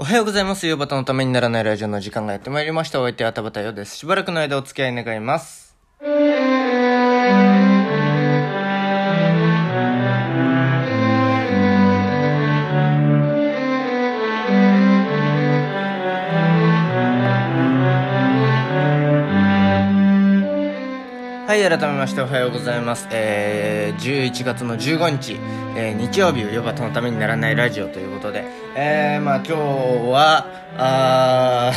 おはようございます。夕方のためにならないラジオの時間がやってまいりました。お相手はたばたよです。しばらくの間お付き合い願います。はい、改めましておはようございます。えー、11月の15日、えー日曜日、夜バタのためにならないラジオということで、えー、まあ今日は、あ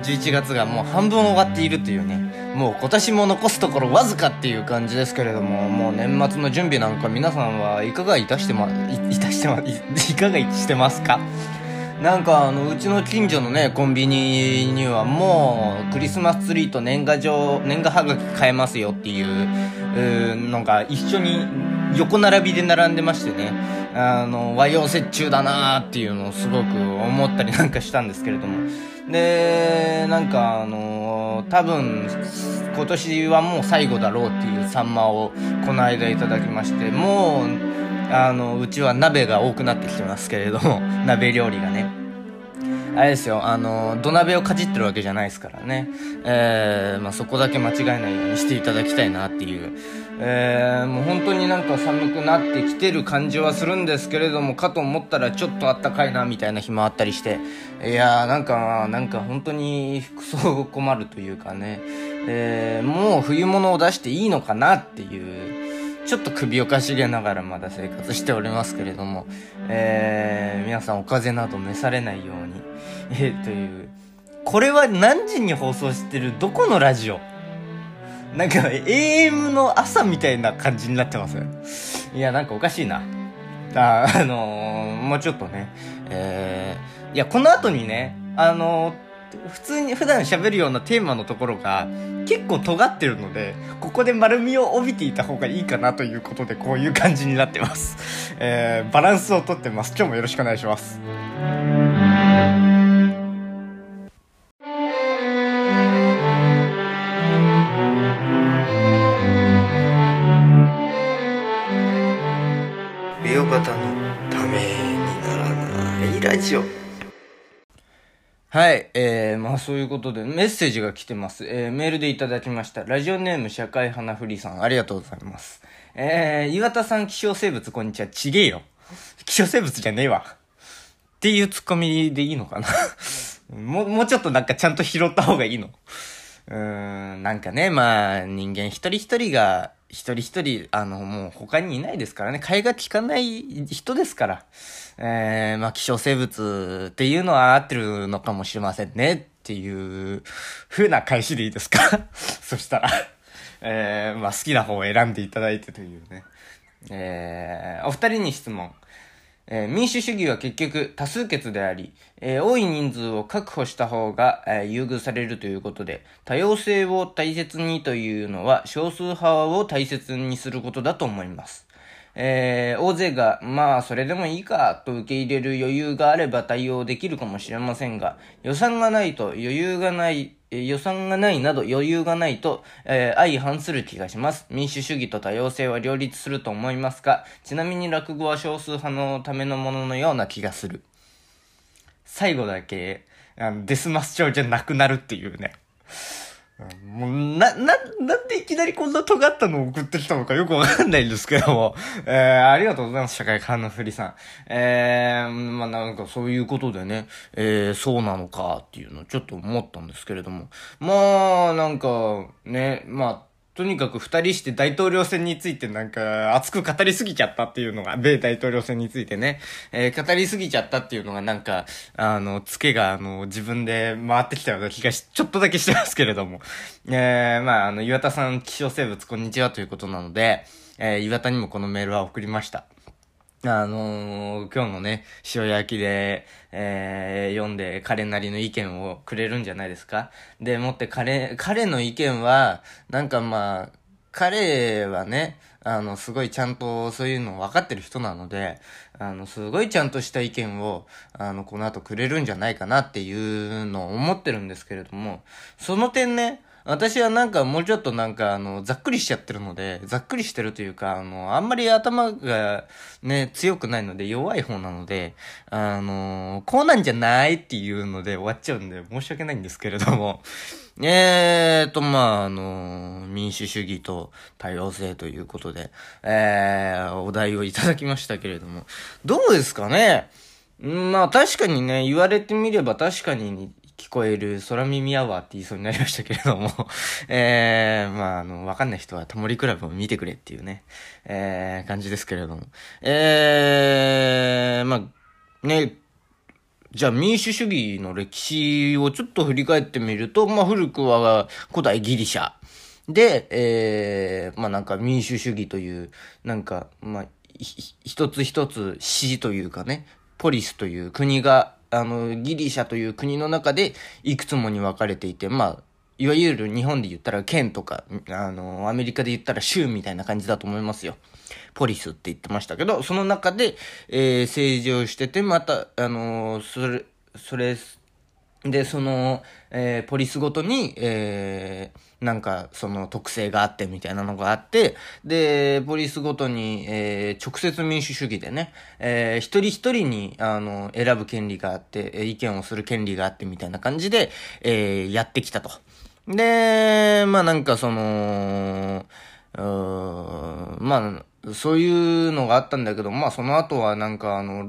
ー11月がもう半分終わっているというね、もう今年も残すところわずかっていう感じですけれども、もう年末の準備なんか皆さんはいかがいたしてま、いいたしてま、いいかがしてますか？なんかあのうちの近所のねコンビニにはもうクリスマスツリーと年賀状年賀はがき買えますよっていうのが一緒に横並びで並んでましてね。あの和洋折衷だなーっていうのをすごく思ったりなんかしたんですけれども。でなんかあの多分今年はもう最後だろうっていうサンマをこの間いただきましてもうあのうちは鍋が多くなってきてますけれども鍋料理がね。あれですよあの土鍋をかじってるわけじゃないですからね。えー、まあ、そこだけ間違えないようにしていただきたいなっていう。えー、もう本当になんか寒くなってきてる感じはするんですけれどもかと思ったらちょっとあったかいなみたいな日もあったりして。いやーなんかなんか本当に服装困るというかね。えー、もう冬物を出していいのかなっていう。ちょっと首をかしげながらまだ生活しておりますけれども、えー、皆さんお風邪など召されないように、えー、という、これは何時に放送してる？どこのラジオ？なんか AM の朝みたいな感じになってます。いや、なんかおかしいな。あ、あのー、もうちょっとね、えー、いや、この後にね、あのー普通に普段喋るようなテーマのところが結構尖ってるのでここで丸みを帯びていた方がいいかなということでこういう感じになってます、えー、バランスをとってます。今日もよろしくお願いします。ジオはい、えー、まあそういうことでメッセージが来てます。えー、メールでいただきました。ラジオネーム社会花ふりさん、ありがとうございます。えー、岩田さん希少生物こんにちは。ちげえよ。希少生物じゃねえわ。っていうツッコミでいいのかな もう、もうちょっとなんかちゃんと拾った方がいいのうーん、なんかね、まあ、人間一人一人が、一人一人、あの、もう他にいないですからね。替えが利かない人ですから。えー、まあ、希少生物っていうのは合ってるのかもしれませんね。っていう風な返しでいいですか？そしたら、えー、まあ、好きな方を選んでいただいてというね。えー、お二人に質問。えー民主主義は結局多数決であり、えー多い人数を確保した方が、えー優遇されるということで、多様性を大切にというのは少数派を大切にすることだと思います。えー大勢が、まあ、それでもいいか、と受け入れる余裕があれば対応できるかもしれませんが、予算がないと余裕がない、え予算がないなど余裕がないと、えー相反する気がします。民主主義と多様性は両立すると思いますが、ちなみに落語は少数派のためのもののような気がする。最後だけ、あのデスマス調じゃなくなるっていうね。もう、な、な、なんでいきなりこんな尖ったのを送ってきたのかよくわかんないんですけども。えー、ありがとうございます、社会科のふりさん。えー、まあなんかそういうことでね、えー、そうなのかっていうのをちょっと思ったんですけれども。まあ、なんか、ね、まあ、とにかく二人して大統領選についてなんか熱く語りすぎちゃったっていうのが、米大統領選についてね、えー語りすぎちゃったっていうのがなんか、あの、ツケがあの、自分で回ってきたような気がし、ちょっとだけしてますけれども。えー、まああの、岩田さん、気象生物こんにちはということなので、えー、岩田にもこのメールは送りました。あのー今日のね、塩焼きで、えー読んで彼なりの意見をくれるんじゃないですか？で、もって彼、彼の意見は、なんかまあ、彼はね、あの、すごいちゃんとそういうの分かってる人なので、あの、すごいちゃんとした意見を、あの、この後くれるんじゃないかなっていうのを思ってるんですけれども、その点ね、私はなんかもうちょっとなんかあの、ざっくりしちゃってるので、ざっくりしてるというか、あの、あんまり頭がね、強くないので弱い方なので、あの、こうなんじゃないっていうので終わっちゃうんで申し訳ないんですけれども、えーと、まあ、あの、民主主義と多様性ということで、えー、お題をいただきましたけれども、どうですかね？まあ確かにね、言われてみれば確かに聞こえる空耳アワーって言いそうになりましたけれども えー、まあ、あの、わかんない人はタモリクラブを見てくれっていうね、えー、感じですけれども。えー、まあ、ね、じゃあ民主主義の歴史をちょっと振り返ってみると、まあ古くは古代ギリシャ。で、えー、まあなんか民主主義という、なんか、まあ、一つ一つ市というかね、ポリスという国があの、ギリシャという国の中でいくつもに分かれていて、まあ、いわゆる日本で言ったら県とか、あの、アメリカで言ったら州みたいな感じだと思いますよ。ポリスって言ってましたけど、その中で、えー、政治をしてて、また、あのそれ、それ、で、その、えー、ポリスごとに、えー、なんか、その特性があってみたいなのがあって、で、ポリスごとに、えー、直接民主主義でね、えー、一人一人に、あの、選ぶ権利があって、意見をする権利があってみたいな感じで、えー、やってきたと。で、まあなんかその、うーまあ、そういうのがあったんだけど、まあその後はなんかあの、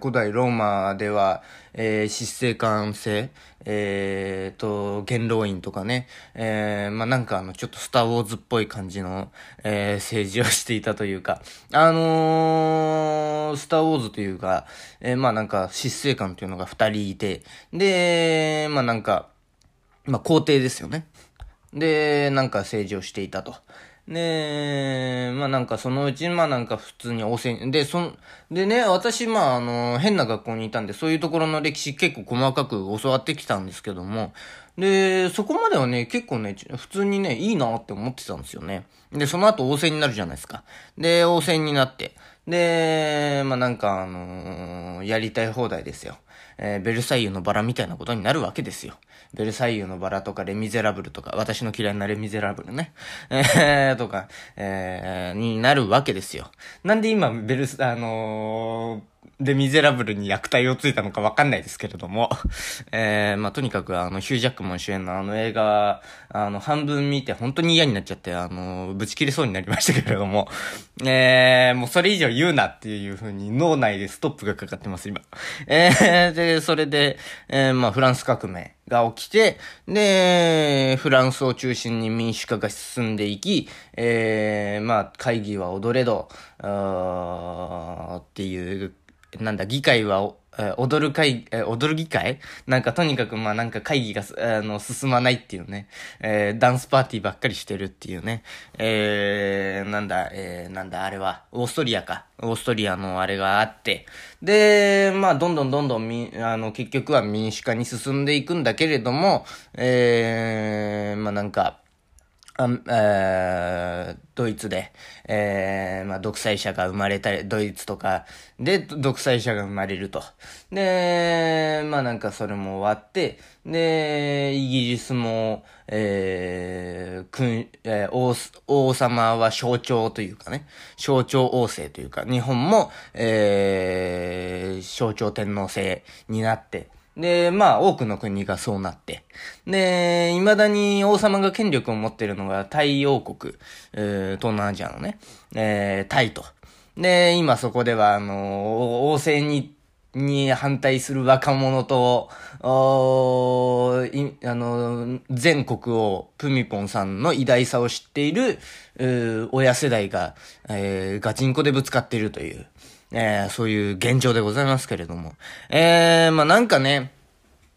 古代ローマでは、えー、執政官制、えー、と、元老院とかね、えー、まあなんかあの、ちょっとスターウォーズっぽい感じの、えー、政治をしていたというか、あのー、スターウォーズというか、えー、まあなんか執政官というのが二人いて、で、まあなんか、まあ皇帝ですよね。で、なんか政治をしていたと。で、まあなんかそのうち、まあなんか普通に汚染、で、そん、でね、私、まああの、変な学校にいたんで、そういうところの歴史結構細かく教わってきたんですけども、で、そこまではね、結構ね、普通にね、いいなって思ってたんですよね。で、その後汚染になるじゃないですか。で、汚染になって。で、まあなんかあのー、やりたい放題ですよ。えー、ベルサイユのバラみたいなことになるわけですよ。ベルサイユのバラとか、レミゼラブルとか、私の嫌いなレミゼラブルね。えー、とか、えー、になるわけですよ。なんで今、ベルス、あのーで、ミゼラブルに役体をついたのかわかんないですけれども、えー、まあ、とにかくあの、ヒュージャックモン主演のあの映画、あの、半分見て本当に嫌になっちゃって、あの、ぶち切れそうになりましたけれども、えー、もうそれ以上言うなっていう風に脳内でストップがかかってます、今。えー、で、それで、えー、まあ、フランス革命。が起きて、で、フランスを中心に民主化が進んでいき、えー、まあ、会議は踊れど、あっていうなんだ、議会は、え踊る会、え踊る議会？なんかとにかくまあなんか会議が、あの、進まないっていうね。えー、ダンスパーティーばっかりしてるっていうね。えー、なんだ、えー、なんだ、あれは、オーストリアか。オーストリアのあれがあって。で、まあどんどんどんどんみ、あの、結局は民主化に進んでいくんだけれども、えー、まあなんか、あえー、ドイツで、えー、まあ、独裁者が生まれたり、ドイツとかで独裁者が生まれると。で、まあなんかそれも終わって、で、イギリスも、えー、君、えー、王、王様は象徴というかね、象徴王政というか、日本も、えー、象徴天皇制になって、で、まあ、多くの国がそうなって。で、未だに王様が権力を持ってるのがタイ王国、えー、東南アジアのね、えー、タイと。で、今そこでは、あの、王政に、に反対する若者と、おいあの、全国をプミポンさんの偉大さを知っている、う親世代が、えー、ガチンコでぶつかっているという。えー、そういう現状でございますけれども。えー、まあ、なんかね、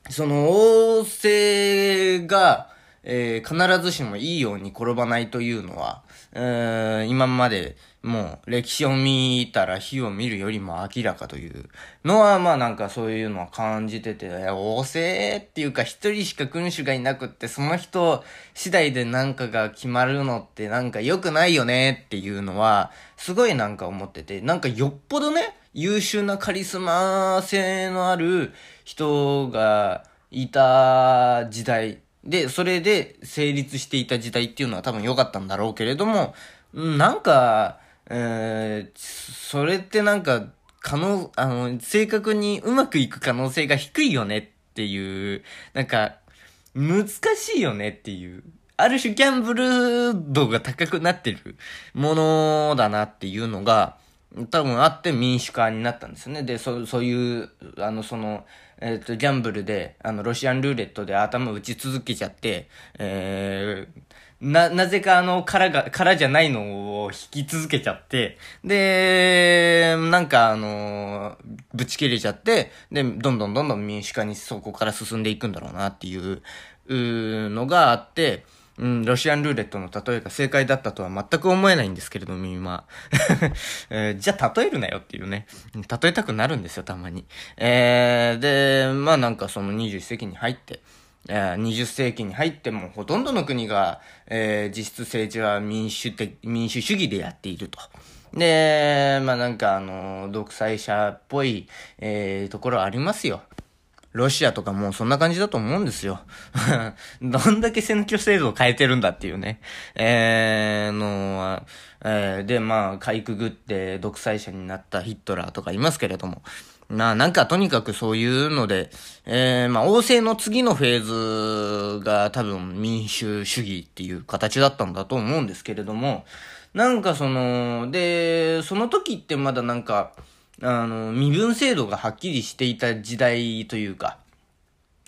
その、王政が、えー、必ずしもいいように転ばないというのは、えー、今までもう歴史を見たら火を見るよりも明らかというのは、まあなんかそういうのは感じてて、王政っていうか一人しか君主がいなくって、その人次第でなんかが決まるのってなんか良くないよねっていうのは、すごいなんか思ってて、なんかよっぽどね、優秀なカリスマ性のある人がいた時代で、それで成立していた時代っていうのは多分良かったんだろうけれども、なんか、えー、それってなんか、可能、あの、正確にうまくいく可能性が低いよねっていう、なんか、難しいよねっていう、ある種ギャンブル度が高くなってるものだなっていうのが、多分あって民主化になったんですよね。で、そそういう、あの、その、えっ、ー、と、ギャンブルで、あの、ロシアンルーレットで頭打ち続けちゃって、えー、な、なぜかあの、殻が、殻じゃないのを引き続けちゃって、で、なんかあの、ぶち切れちゃって、で、どんどんどんどん民主化にそこから進んでいくんだろうなっていう、うのがあって、うん、ロシアンルーレットの例えが正解だったとは全く思えないんですけれども、今。えー、じゃあ例えるなよっていうね。例えたくなるんですよ、たまに。えー、で、まあなんかその21世紀に入って、えー、20世紀に入ってもほとんどの国が、えー、実質政治は民主的、民主主義でやっていると。で、まあなんかあの、独裁者っぽい、えー、ところありますよ。ロシアとかもそんな感じだと思うんですよ。どんだけ選挙制度を変えてるんだっていうね。えー、の、えー、で、まあ、かいくぐって独裁者になったヒットラーとかいますけれども。まあ、なんかとにかくそういうので、えー、まあ、王政の次のフェーズが多分民主主義っていう形だったんだと思うんですけれども、なんかその、で、その時ってまだなんか、あの、身分制度がはっきりしていた時代というか、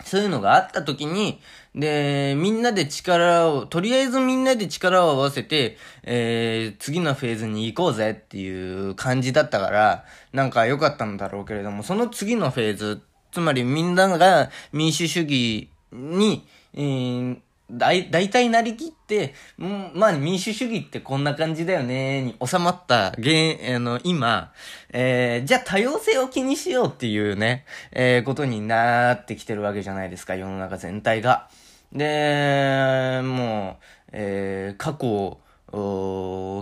そういうのがあった時に、で、みんなで力を、とりあえずみんなで力を合わせて、えー、次のフェーズに行こうぜっていう感じだったから、なんか良かったんだろうけれども、その次のフェーズ、つまりみんなが民主主義に、えー、だい、大体なりきって、うん、まあ民主主義ってこんな感じだよね、に収まった、現、あの、今、えー、じゃあ多様性を気にしようっていうね、えー、ことになってきてるわけじゃないですか、世の中全体が。で、もう、えー、過去、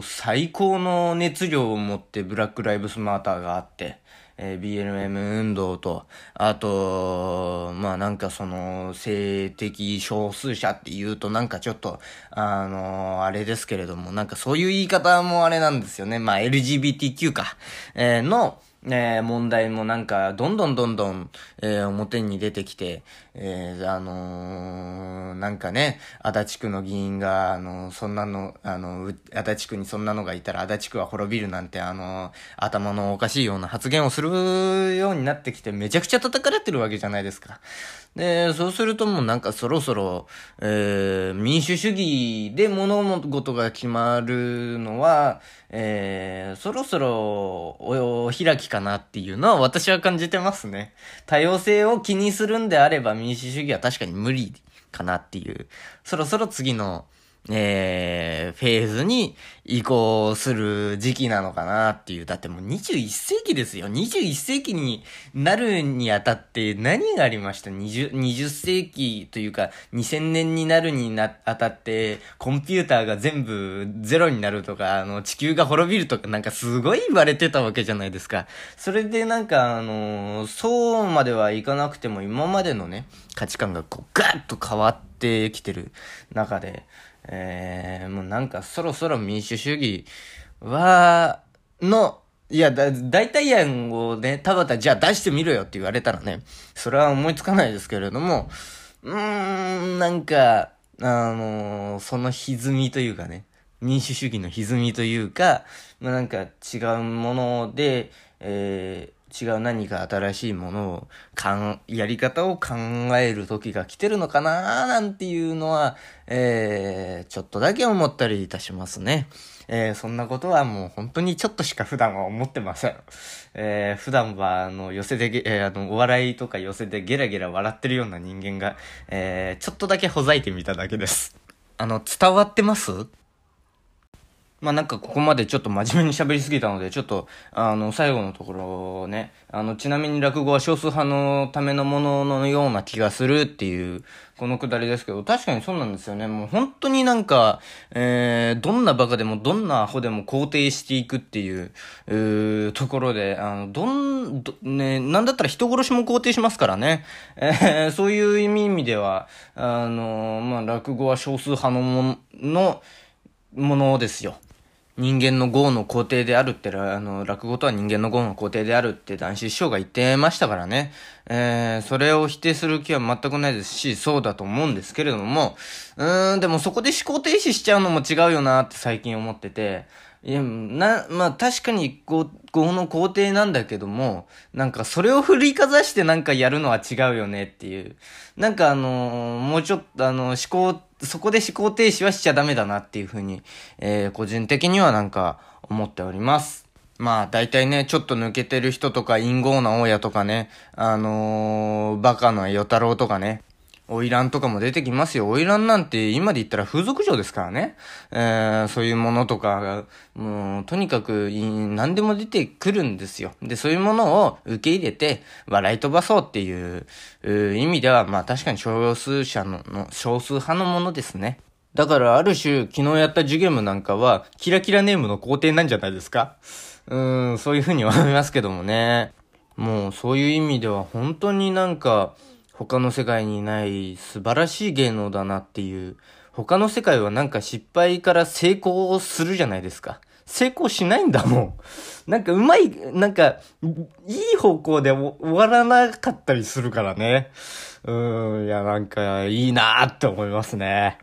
最高の熱量を持ってブラックライブスマーターがあって、えー、BLM 運動と、あと、まあなんかその、性的少数者って言うとなんかちょっと、あのー、あれですけれども、なんかそういう言い方もあれなんですよね。まあ LGBTQ か、えー、の、えー、問題もなんか、どんどんどんどん、えー、表に出てきて、えー、あのー、なんかね、足立区の議員が、あのそんなの、あの、足立区にそんなのがいたら足立区は滅びるなんて、あの頭のおかしいような発言をするようになってきて、めちゃくちゃ叩かれてるわけじゃないですか。で、そうするともうなんかそろそろ、えー、民主主義で物事が決まるのは、えー、そろそろおお開きかなっていうのは私は感じてますね。多様性を気にするんであれば民主主義は確かに無理かなっていう。そろそろ次の、えー、フェーズに移行する時期なのかなっていう。だってもう21世紀ですよ。21世紀になるにあたって何がありました ?20、20世紀というか2000年になるにな、あたってコンピューターが全部ゼロになるとか、あの地球が滅びるとかなんかすごい言われてたわけじゃないですか。それでなんかあのそうまではいかなくても今までのね、価値観がこうガッと変わっててきてる中で、えー、もうなんかそろそろ民主主義は、の、いや、だ、代替案をね、田畑じゃあ出してみろよって言われたらね、それは思いつかないですけれども、うーん、なんか、あのー、その歪みというかね、民主主義の歪みというか、まあ、なんか違うもので、えー、違う何か新しいものを、かん、やり方を考える時が来てるのかななんていうのは、えー、ちょっとだけ思ったりいたしますね。えー、そんなことはもう本当にちょっとしか普段は思ってません。えー、普段は、あの、寄せで、えー、あの、お笑いとか寄せでゲラゲラ笑ってるような人間が、えー、ちょっとだけほざいてみただけです。あの、伝わってます？まあなんかここまでちょっと真面目に喋りすぎたので、ちょっと、あの、最後のところをね、あの、ちなみに落語は少数派のためのもののような気がするっていう、このくだりですけど、確かにそうなんですよね。もう本当になんか、えー、どんなバカでもどんなアホでも肯定していくっていう、うーところで、あの、どん、ど、ね、なんだったら人殺しも肯定しますからね。えー、そういう意味では、あの、まあ、落語は少数派のもの、ものですよ。人間の業の皇帝であるって、あの、落語とは人間の業の皇帝であるって男子師匠が言ってましたからね。えー、それを否定する気は全くないですし、そうだと思うんですけれども、うーん、でもそこで思考停止しちゃうのも違うよなって最近思ってて、いや、な、まあ確かに、こう、語の皇帝なんだけども、なんかそれを振りかざしてなんかやるのは違うよねっていう。なんかあのー、もうちょっとあの、思考、そこで思考停止はしちゃダメだなっていうふうに、えー、個人的にはなんか思っております。まあ、大体ね、ちょっと抜けてる人とか、陰謀な大家とかね、あのー、バカの与太郎とかね、花魁とかも出てきますよ。花魁なんて今で言ったら風俗嬢ですからね。えー、そういうものとかが、もう、とにかく、何でも出てくるんですよ。で、そういうものを受け入れて、笑い飛ばそうっていう、う意味では、まあ確かに少数者のの、少数派のものですね。だからある種、昨日やったジュゲムなんかは、キラキラネームの皇帝なんじゃないですかうーん、そういうふうに思いますけどもね。もう、そういう意味では本当になんか、他の世界にない素晴らしい芸能だなっていう。他の世界はなんか失敗から成功するじゃないですか。成功しないんだもん。なんかうまい、なんか、いい方向で終わらなかったりするからね。うーん、いやなんかいいなーって思いますね。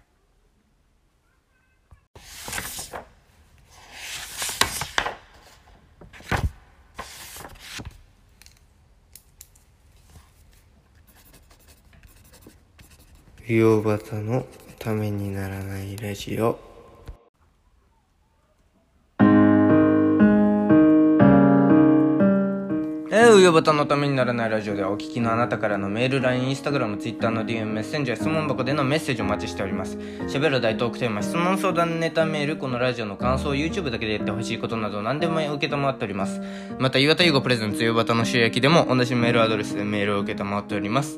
美容バタのためにならないラジオえー、うよばたのためにならないラジオではお聞きのあなたからのメール、LINE、Instagram、Twitter の DM、メッセンジャー、質問箱でのメッセージをお待ちしております。喋る大トークテーマ、質問相談ネタメール、このラジオの感想、YouTube だけでやってほしいことなど何でも受けたまっております。また、岩田優子プレゼンツ、よばたの塩焼きでも同じメールアドレスでメールを受けたまっております。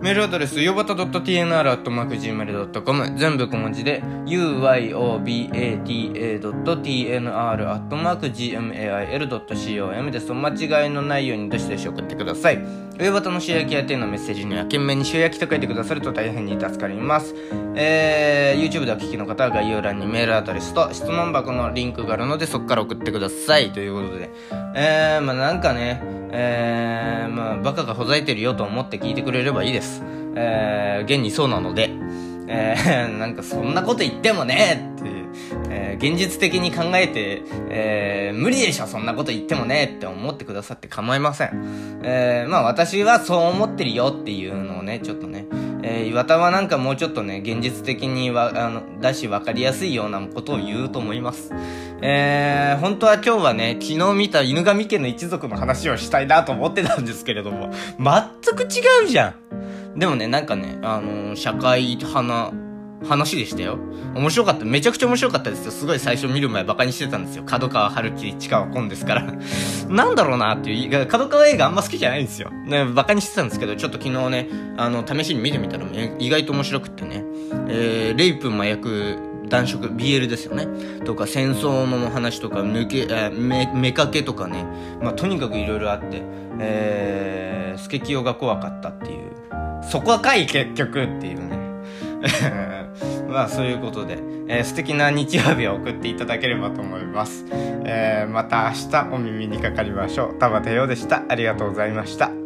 メールアドレス、よばた .tnr.gmail.com 全部小文字で、uyobata.tnr.gmail.com です。お間違いのないようにどしどし送ってください。上バタの塩焼きやてのメッセージには、懸命に塩焼きと書いてくださると大変に助かります。えー、YouTube でお聞きの方は概要欄にメールアドレスと質問箱のリンクがあるので、そこから送ってください。ということで。えー、まあなんかね、えー、まあバカがほざいてるよと思って聞いてくれればいいです。えー、現にそうなので、えー、なんかそんなこと言ってもねって、えー、現実的に考えて、えー、無理でしょ、そんなこと言ってもねって思ってくださって構いません。えー、まあ私はそう思ってるよっていうのをね、ちょっとね、えー、岩田はなんかもうちょっとね、現実的にわ、あの、だし分かりやすいようなことを言うと思います。えー、本当は今日はね、昨日見た犬神家の一族の話をしたいなと思ってたんですけれども、全く違うじゃん。でもね、なんかね、あのー、社会派な話でしたよ。面白かった。めちゃくちゃ面白かったですよ。すごい最初見る前バカにしてたんですよ。角川春樹、市川紺ですから。なんだろうなっていう、角川映画あんま好きじゃないんですよ。ね、バカにしてたんですけど、ちょっと昨日ね、あの、試しに見てみたら、ね、意外と面白くってね。えー、レイプ、麻薬、男色、BL ですよね。とか、戦争の話とか、抜け、えー、め、めかけとかね。まあ、とにかくいろいろあって、えー、スケキヨが怖かったっていう。そこかい結局っていうね。まあそういうことで、えー、素敵な日曜日を送っていただければと思います。えー、また明日お耳にかかりましょう。田畑陽でした。ありがとうございました。